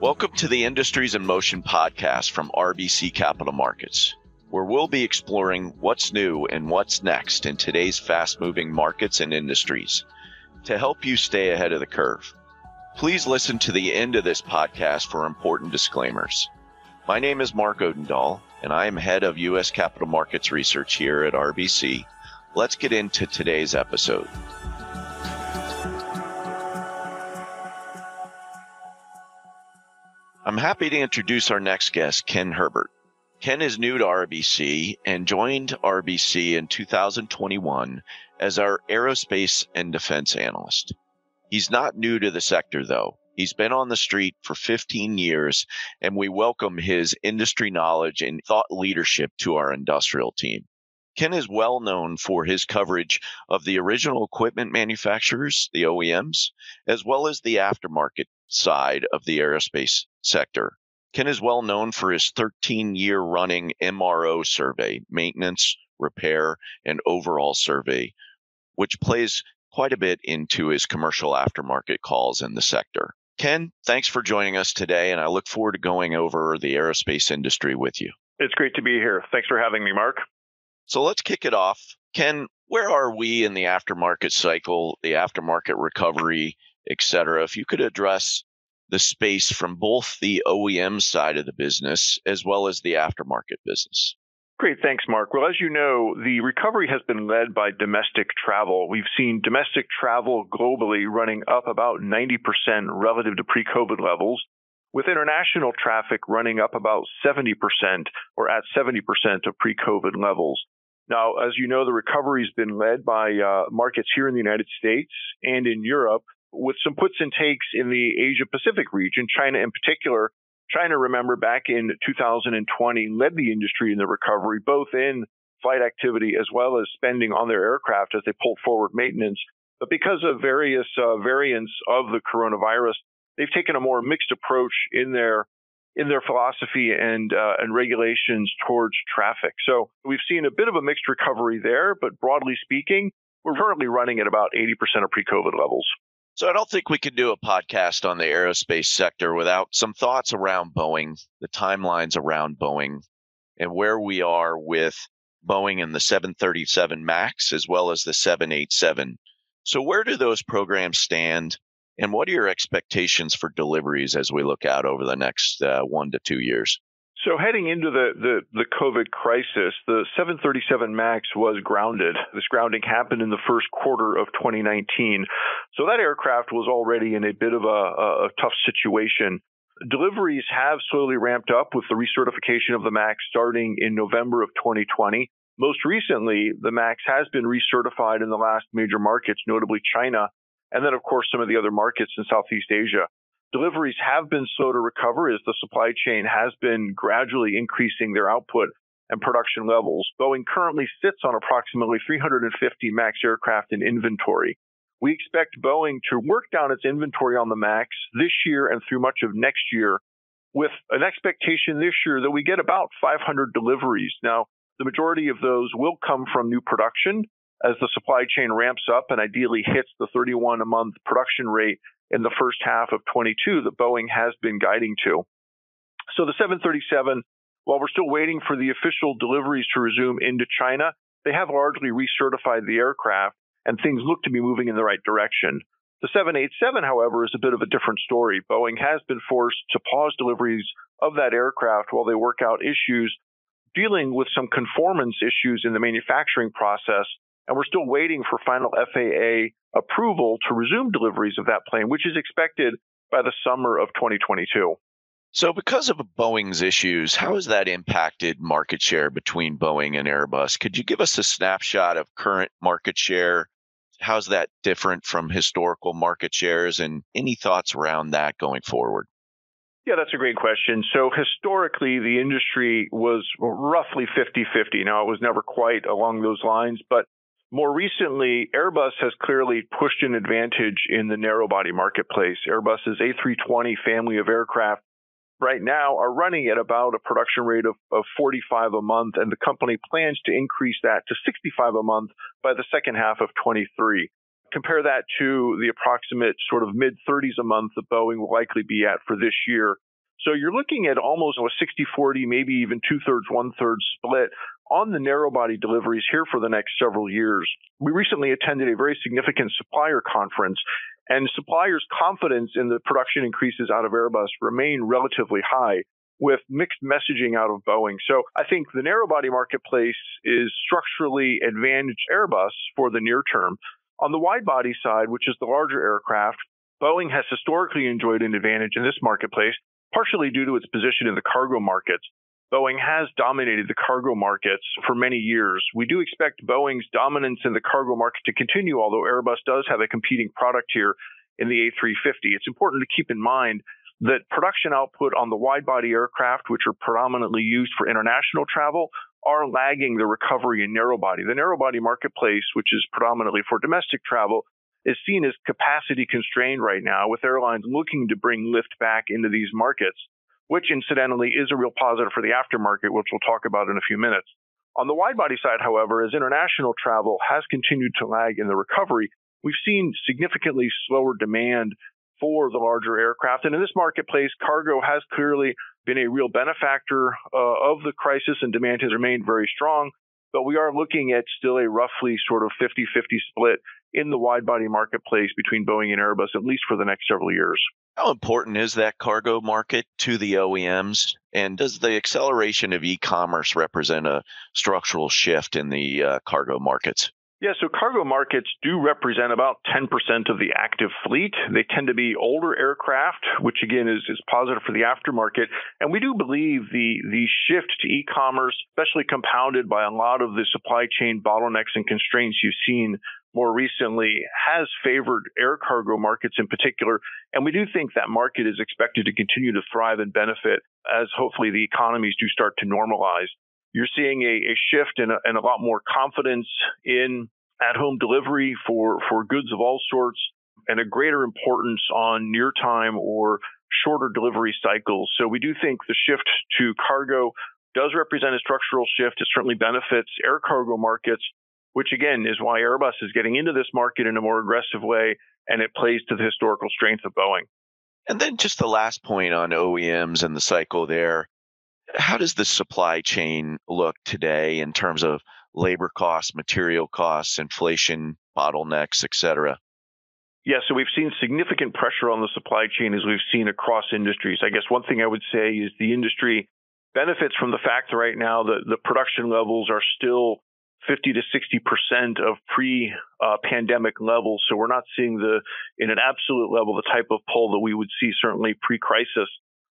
Welcome to the Industries in Motion podcast from RBC Capital Markets, where we'll be exploring what's new and what's next in today's fast moving markets and industries to help you stay ahead of the curve. Please listen to the end of this podcast for important disclaimers. My name is Mark Odendahl, and I am head of U.S. Capital Markets Research here at RBC. Let's get into today's episode. I'm happy to introduce our next guest, Ken Herbert. Ken is new to RBC and joined RBC in 2021 as our aerospace and defense analyst. He's not new to the sector, though. He's been on the street for 15 years, and we welcome his industry knowledge and thought leadership to our industrial team. Ken is well known for his coverage of the original equipment manufacturers, the OEMs, as well as the aftermarket side of the aerospace sector. Ken is well known for his 13 year running MRO survey, maintenance, repair, and overhaul survey, which plays quite a bit into his commercial aftermarket calls in the sector. Ken, thanks for joining us today, and I look forward to going over the aerospace industry with you. It's great to be here. Thanks for having me, Mark. So let's kick it off. Ken, where are we in the aftermarket cycle, the aftermarket recovery, et cetera? If you could address the space from both the OEM side of the business as well as the aftermarket business. Great. Thanks, Mark. Well, as you know, the recovery has been led by domestic travel. We've seen domestic travel globally running up about 90% relative to pre COVID levels, with international traffic running up about 70% or at 70% of pre COVID levels. Now, as you know, the recovery has been led by uh, markets here in the United States and in Europe, with some puts and takes in the Asia Pacific region, China in particular. China, remember, back in 2020 led the industry in the recovery, both in flight activity as well as spending on their aircraft as they pulled forward maintenance. But because of various uh, variants of the coronavirus, they've taken a more mixed approach in their in their philosophy and uh, and regulations towards traffic. So we've seen a bit of a mixed recovery there, but broadly speaking, we're currently running at about 80% of pre-COVID levels. So I don't think we can do a podcast on the aerospace sector without some thoughts around Boeing, the timelines around Boeing, and where we are with Boeing and the 737 MAX as well as the 787. So where do those programs stand? And what are your expectations for deliveries as we look out over the next uh, one to two years? So heading into the, the, the, COVID crisis, the 737 MAX was grounded. This grounding happened in the first quarter of 2019. So that aircraft was already in a bit of a, a tough situation. Deliveries have slowly ramped up with the recertification of the MAX starting in November of 2020. Most recently, the MAX has been recertified in the last major markets, notably China, and then, of course, some of the other markets in Southeast Asia. Deliveries have been slow to recover as the supply chain has been gradually increasing their output and production levels. Boeing currently sits on approximately 350 MAX aircraft in inventory. We expect Boeing to work down its inventory on the MAX this year and through much of next year with an expectation this year that we get about 500 deliveries. Now, the majority of those will come from new production as the supply chain ramps up and ideally hits the 31 a month production rate in the first half of 22 that Boeing has been guiding to. So the 737, while we're still waiting for the official deliveries to resume into China, they have largely recertified the aircraft and things look to be moving in the right direction. The 787, however, is a bit of a different story. Boeing has been forced to pause deliveries of that aircraft while they work out issues dealing with some conformance issues in the manufacturing process and we're still waiting for final FAA approval to resume deliveries of that plane, which is expected by the summer of 2022. So, because of Boeing's issues, how has that impacted market share between Boeing and Airbus? Could you give us a snapshot of current market share? How's that different from historical market shares and any thoughts around that going forward? Yeah, that's a great question. So historically, the industry was roughly 50 50. Now, it was never quite along those lines, but more recently, Airbus has clearly pushed an advantage in the narrow body marketplace. Airbus's A320 family of aircraft right now are running at about a production rate of, of 45 a month, and the company plans to increase that to 65 a month by the second half of 23. compare that to the approximate sort of mid 30s a month that Boeing will likely be at for this year. So you're looking at almost a 60 40, maybe even two thirds, one third split on the narrow body deliveries here for the next several years. We recently attended a very significant supplier conference and suppliers' confidence in the production increases out of Airbus remain relatively high with mixed messaging out of Boeing. So I think the narrow body marketplace is structurally advantaged Airbus for the near term. On the wide body side, which is the larger aircraft, Boeing has historically enjoyed an advantage in this marketplace, partially due to its position in the cargo markets. Boeing has dominated the cargo markets for many years. We do expect Boeing's dominance in the cargo market to continue, although Airbus does have a competing product here in the A350. It's important to keep in mind that production output on the wide body aircraft, which are predominantly used for international travel, are lagging the recovery in narrow body. The narrow body marketplace, which is predominantly for domestic travel, is seen as capacity constrained right now, with airlines looking to bring lift back into these markets, which incidentally is a real positive for the aftermarket, which we'll talk about in a few minutes. On the wide body side, however, as international travel has continued to lag in the recovery, we've seen significantly slower demand for the larger aircraft. And in this marketplace, cargo has clearly been a real benefactor uh, of the crisis and demand has remained very strong. But we are looking at still a roughly sort of 50 50 split in the wide body marketplace between Boeing and Airbus, at least for the next several years. How important is that cargo market to the OEMs? And does the acceleration of e commerce represent a structural shift in the uh, cargo markets? Yeah, so cargo markets do represent about 10% of the active fleet. They tend to be older aircraft, which again is, is positive for the aftermarket. And we do believe the, the shift to e-commerce, especially compounded by a lot of the supply chain bottlenecks and constraints you've seen more recently, has favored air cargo markets in particular. And we do think that market is expected to continue to thrive and benefit as hopefully the economies do start to normalize you're seeing a, a shift and a, and a, lot more confidence in at-home delivery for, for goods of all sorts and a greater importance on near time or shorter delivery cycles. So we do think the shift to cargo does represent a structural shift. It certainly benefits air cargo markets, which again is why Airbus is getting into this market in a more aggressive way and it plays to the historical strength of Boeing. And then just the last point on OEMs and the cycle there how does the supply chain look today in terms of labor costs, material costs, inflation, bottlenecks, et cetera? Yeah, so we've seen significant pressure on the supply chain as we've seen across industries. I guess one thing I would say is the industry benefits from the fact that right now the, the production levels are still 50 to 60 percent of pre-pandemic levels. So we're not seeing the, in an absolute level, the type of pull that we would see certainly pre-crisis.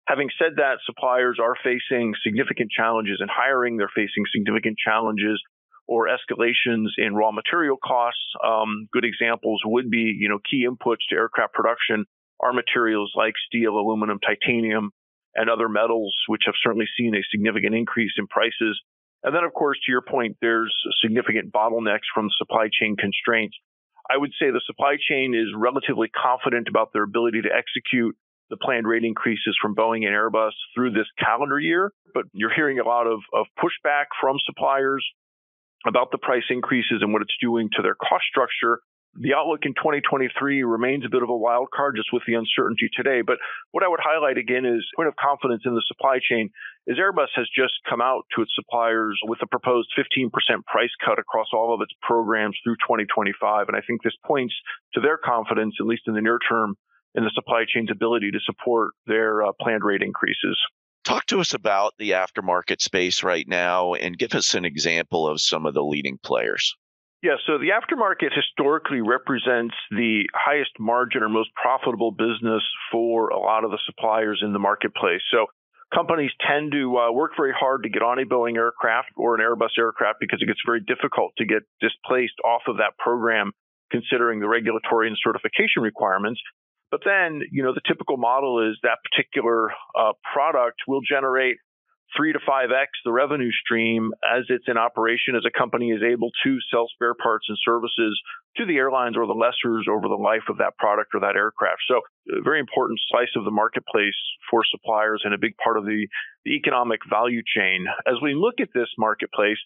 Having said that, suppliers are facing significant challenges in hiring. They're facing significant challenges or escalations in raw material costs. Um, good examples would be, you know, key inputs to aircraft production are materials like steel, aluminum, titanium, and other metals, which have certainly seen a significant increase in prices. And then, of course, to your point, there's significant bottlenecks from supply chain constraints. I would say the supply chain is relatively confident about their ability to execute the planned rate increases from Boeing and Airbus through this calendar year, but you're hearing a lot of, of pushback from suppliers about the price increases and what it's doing to their cost structure. The outlook in 2023 remains a bit of a wild card just with the uncertainty today. But what I would highlight again is point of confidence in the supply chain is Airbus has just come out to its suppliers with a proposed 15% price cut across all of its programs through 2025. And I think this points to their confidence, at least in the near term, in the supply chain's ability to support their uh, planned rate increases. Talk to us about the aftermarket space right now and give us an example of some of the leading players. Yeah, so the aftermarket historically represents the highest margin or most profitable business for a lot of the suppliers in the marketplace. So companies tend to uh, work very hard to get on a Boeing aircraft or an Airbus aircraft because it gets very difficult to get displaced off of that program considering the regulatory and certification requirements. But then, you know, the typical model is that particular uh, product will generate three to five x the revenue stream as it's in operation, as a company is able to sell spare parts and services to the airlines or the lessors over the life of that product or that aircraft. So, a very important slice of the marketplace for suppliers and a big part of the, the economic value chain. As we look at this marketplace,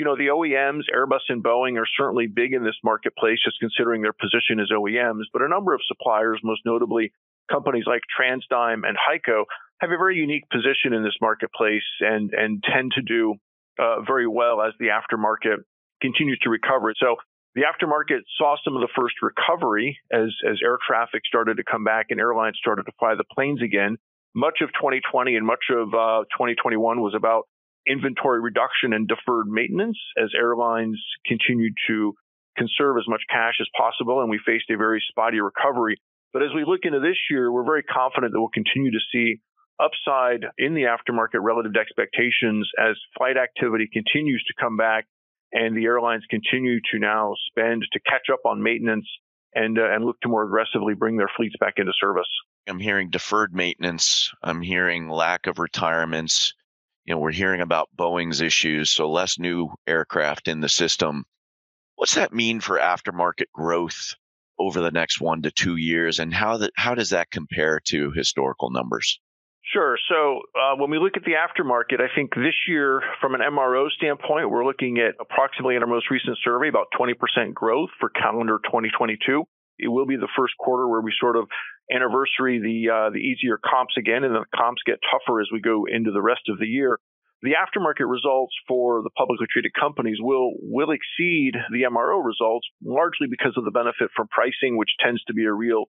you know, the OEMs, Airbus and Boeing are certainly big in this marketplace, just considering their position as OEMs. But a number of suppliers, most notably companies like TransDigm and HEICO, have a very unique position in this marketplace and and tend to do uh, very well as the aftermarket continues to recover. So the aftermarket saw some of the first recovery as as air traffic started to come back and airlines started to fly the planes again. Much of 2020 and much of uh, 2021 was about inventory reduction and deferred maintenance as airlines continued to conserve as much cash as possible, and we faced a very spotty recovery. But as we look into this year, we're very confident that we'll continue to see upside in the aftermarket relative to expectations as flight activity continues to come back and the airlines continue to now spend to catch up on maintenance and uh, and look to more aggressively bring their fleets back into service. I'm hearing deferred maintenance. I'm hearing lack of retirements you know, we're hearing about Boeing's issues, so less new aircraft in the system. What's that mean for aftermarket growth over the next one to two years, and how that how does that compare to historical numbers? Sure. So uh, when we look at the aftermarket, I think this year, from an MRO standpoint, we're looking at approximately in our most recent survey about 20% growth for calendar 2022. It will be the first quarter where we sort of anniversary the uh, the easier comps again, and the comps get tougher as we go into the rest of the year. The aftermarket results for the publicly traded companies will will exceed the MRO results largely because of the benefit from pricing, which tends to be a real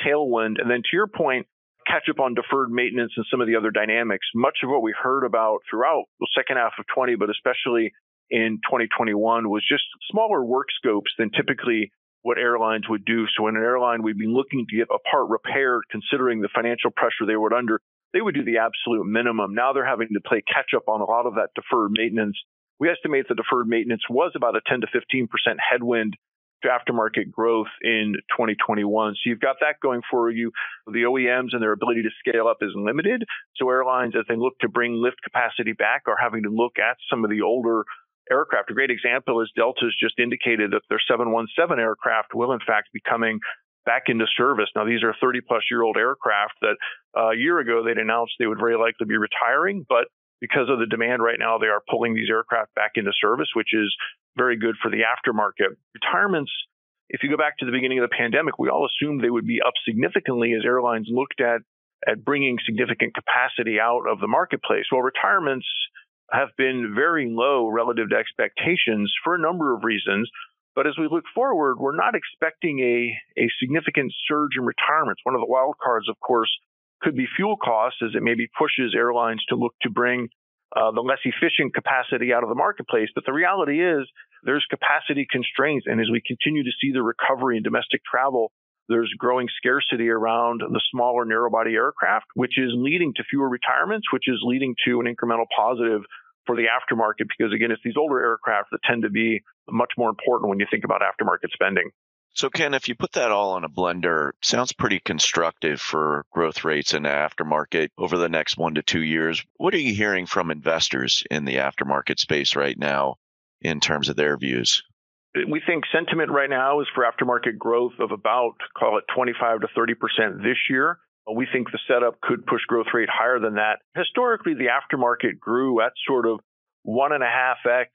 tailwind. And then to your point, catch up on deferred maintenance and some of the other dynamics. Much of what we heard about throughout the second half of 20, but especially in 2021 was just smaller work scopes than typically what airlines would do. So in an airline, we'd be looking to get a part repaired, considering the financial pressure they were under. They would do the absolute minimum. Now they're having to play catch up on a lot of that deferred maintenance. We estimate the deferred maintenance was about a 10 to 15% headwind to aftermarket growth in 2021. So you've got that going for you. The OEMs and their ability to scale up is limited. So airlines, as they look to bring lift capacity back, are having to look at some of the older aircraft. A great example is Delta's just indicated that their 717 aircraft will in fact be coming back into service. Now, these are 30 plus year old aircraft that uh, a year ago they'd announced they would very likely be retiring, but because of the demand right now, they are pulling these aircraft back into service, which is very good for the aftermarket. Retirements, if you go back to the beginning of the pandemic, we all assumed they would be up significantly as airlines looked at at bringing significant capacity out of the marketplace. Well, retirements have been very low relative to expectations for a number of reasons. But as we look forward, we're not expecting a, a significant surge in retirements. One of the wild cards, of course, could be fuel costs as it maybe pushes airlines to look to bring uh, the less efficient capacity out of the marketplace. But the reality is there's capacity constraints. And as we continue to see the recovery in domestic travel, there's growing scarcity around the smaller narrow body aircraft, which is leading to fewer retirements, which is leading to an incremental positive for the aftermarket because again, it's these older aircraft that tend to be much more important when you think about aftermarket spending. So Ken, if you put that all in a blender, sounds pretty constructive for growth rates in the aftermarket over the next one to two years. What are you hearing from investors in the aftermarket space right now in terms of their views? We think sentiment right now is for aftermarket growth of about, call it 25 to 30% this year. We think the setup could push growth rate higher than that. Historically, the aftermarket grew at sort of one and a half X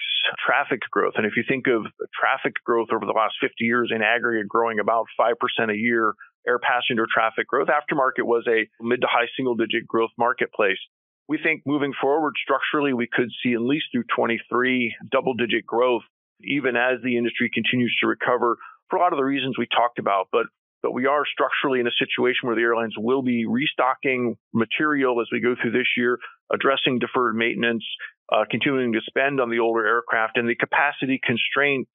traffic growth. And if you think of traffic growth over the last 50 years in aggregate growing about 5% a year, air passenger traffic growth, aftermarket was a mid to high single digit growth marketplace. We think moving forward structurally, we could see at least through 23 double digit growth even as the industry continues to recover for a lot of the reasons we talked about. But but we are structurally in a situation where the airlines will be restocking material as we go through this year, addressing deferred maintenance, uh, continuing to spend on the older aircraft, and the capacity constraint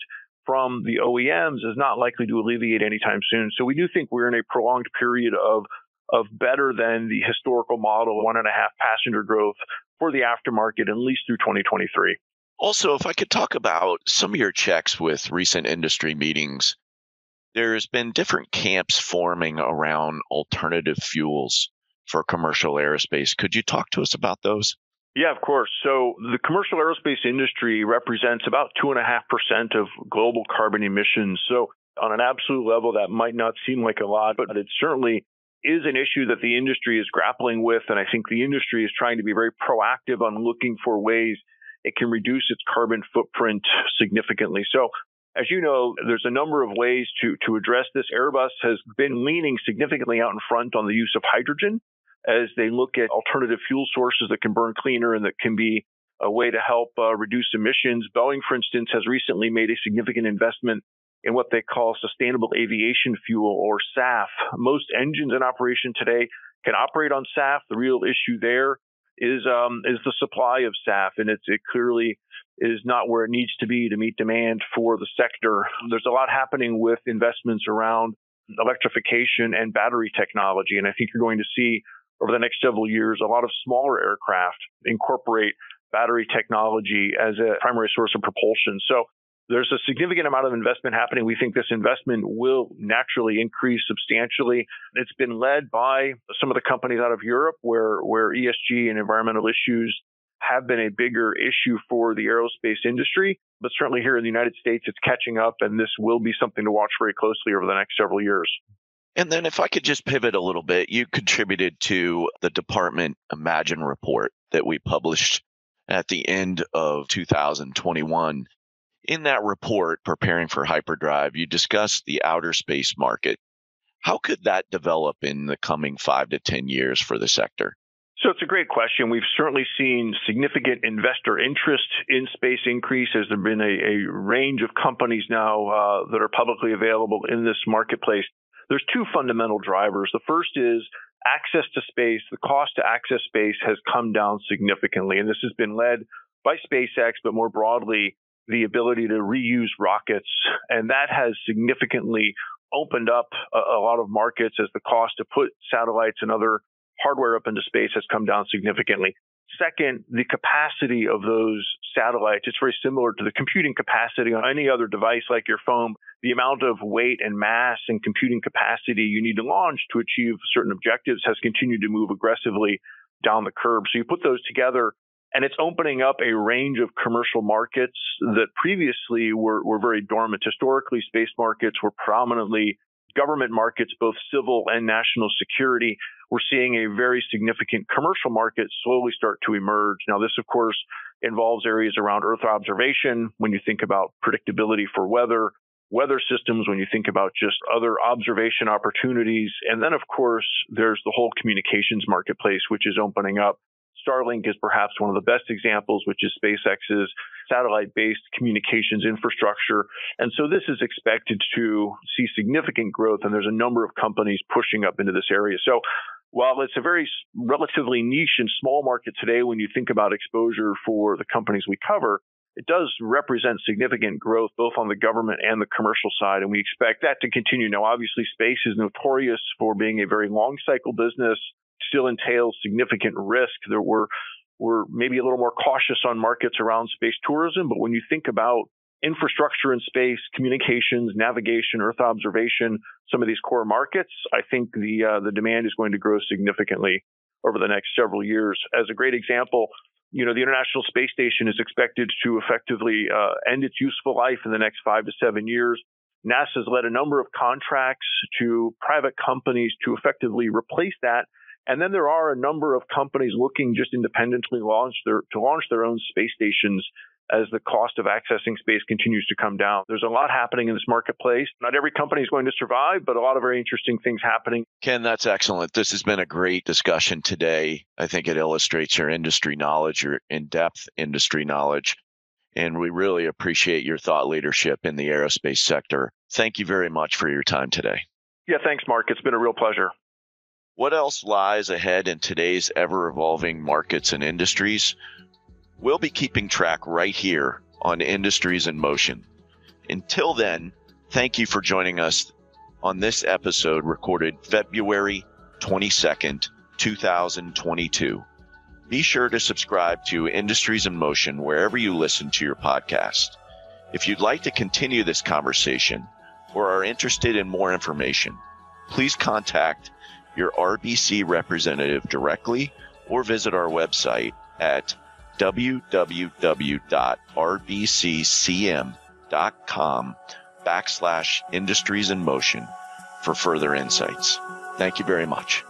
from the OEMs is not likely to alleviate anytime soon. So we do think we're in a prolonged period of of better than the historical model, one and a half passenger growth for the aftermarket, at least through 2023. Also, if I could talk about some of your checks with recent industry meetings, there's been different camps forming around alternative fuels for commercial aerospace. Could you talk to us about those? Yeah, of course. So the commercial aerospace industry represents about 2.5% of global carbon emissions. So on an absolute level, that might not seem like a lot, but it certainly is an issue that the industry is grappling with. And I think the industry is trying to be very proactive on looking for ways it can reduce its carbon footprint significantly. So as you know, there's a number of ways to, to address this. Airbus has been leaning significantly out in front on the use of hydrogen as they look at alternative fuel sources that can burn cleaner and that can be a way to help uh, reduce emissions. Boeing, for instance, has recently made a significant investment in what they call sustainable aviation fuel or SAF. Most engines in operation today can operate on SAF. The real issue there is um, is the supply of SAF, and it's it clearly is not where it needs to be to meet demand for the sector. There's a lot happening with investments around electrification and battery technology, and I think you're going to see over the next several years a lot of smaller aircraft incorporate battery technology as a primary source of propulsion. So there's a significant amount of investment happening. We think this investment will naturally increase substantially. It's been led by some of the companies out of Europe where, where ESG and environmental issues have been a bigger issue for the aerospace industry. But certainly here in the United States, it's catching up, and this will be something to watch very closely over the next several years. And then, if I could just pivot a little bit, you contributed to the Department Imagine report that we published at the end of 2021. In that report, Preparing for Hyperdrive, you discussed the outer space market. How could that develop in the coming five to 10 years for the sector? So it's a great question. We've certainly seen significant investor interest in space increase as there been a, a range of companies now uh, that are publicly available in this marketplace. There's two fundamental drivers. The first is access to space. The cost to access space has come down significantly, and this has been led by SpaceX, but more broadly, the ability to reuse rockets. And that has significantly opened up a, a lot of markets as the cost to put satellites and other hardware up into space has come down significantly. Second, the capacity of those satellites, it's very similar to the computing capacity on any other device like your phone. The amount of weight and mass and computing capacity you need to launch to achieve certain objectives has continued to move aggressively down the curve. So you put those together and it's opening up a range of commercial markets that previously were, were very dormant. Historically, space markets were prominently government markets, both civil and national security, we're seeing a very significant commercial market slowly start to emerge. Now, this, of course, involves areas around Earth observation when you think about predictability for weather, weather systems when you think about just other observation opportunities. And then, of course, there's the whole communications marketplace, which is opening up. Starlink is perhaps one of the best examples, which is SpaceX's satellite based communications infrastructure. And so this is expected to see significant growth, and there's a number of companies pushing up into this area. So while it's a very relatively niche and small market today, when you think about exposure for the companies we cover, it does represent significant growth both on the government and the commercial side, and we expect that to continue. Now, obviously, space is notorious for being a very long cycle business, still entails significant risk. There were we're maybe a little more cautious on markets around space tourism, but when you think about infrastructure in space, communications, navigation, Earth observation, some of these core markets, I think the uh, the demand is going to grow significantly over the next several years. As a great example, you know, the International Space Station is expected to effectively uh, end its useful life in the next five to seven years. NASA has led a number of contracts to private companies to effectively replace that and then there are a number of companies looking just independently launch their, to launch their own space stations as the cost of accessing space continues to come down. There's a lot happening in this marketplace. Not every company is going to survive, but a lot of very interesting things happening. Ken, that's excellent. This has been a great discussion today. I think it illustrates your industry knowledge, your in depth industry knowledge. And we really appreciate your thought leadership in the aerospace sector. Thank you very much for your time today. Yeah, thanks, Mark. It's been a real pleasure. What else lies ahead in today's ever evolving markets and industries? We'll be keeping track right here on Industries in Motion. Until then, thank you for joining us on this episode recorded February 22nd, 2022. Be sure to subscribe to Industries in Motion wherever you listen to your podcast. If you'd like to continue this conversation or are interested in more information, please contact your RBC representative directly or visit our website at www.rbccm.com backslash industries in motion for further insights. Thank you very much.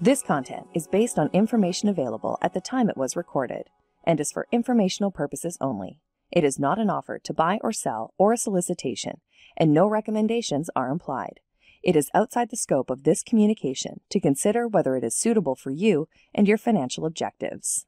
This content is based on information available at the time it was recorded and is for informational purposes only. It is not an offer to buy or sell or a solicitation, and no recommendations are implied. It is outside the scope of this communication to consider whether it is suitable for you and your financial objectives.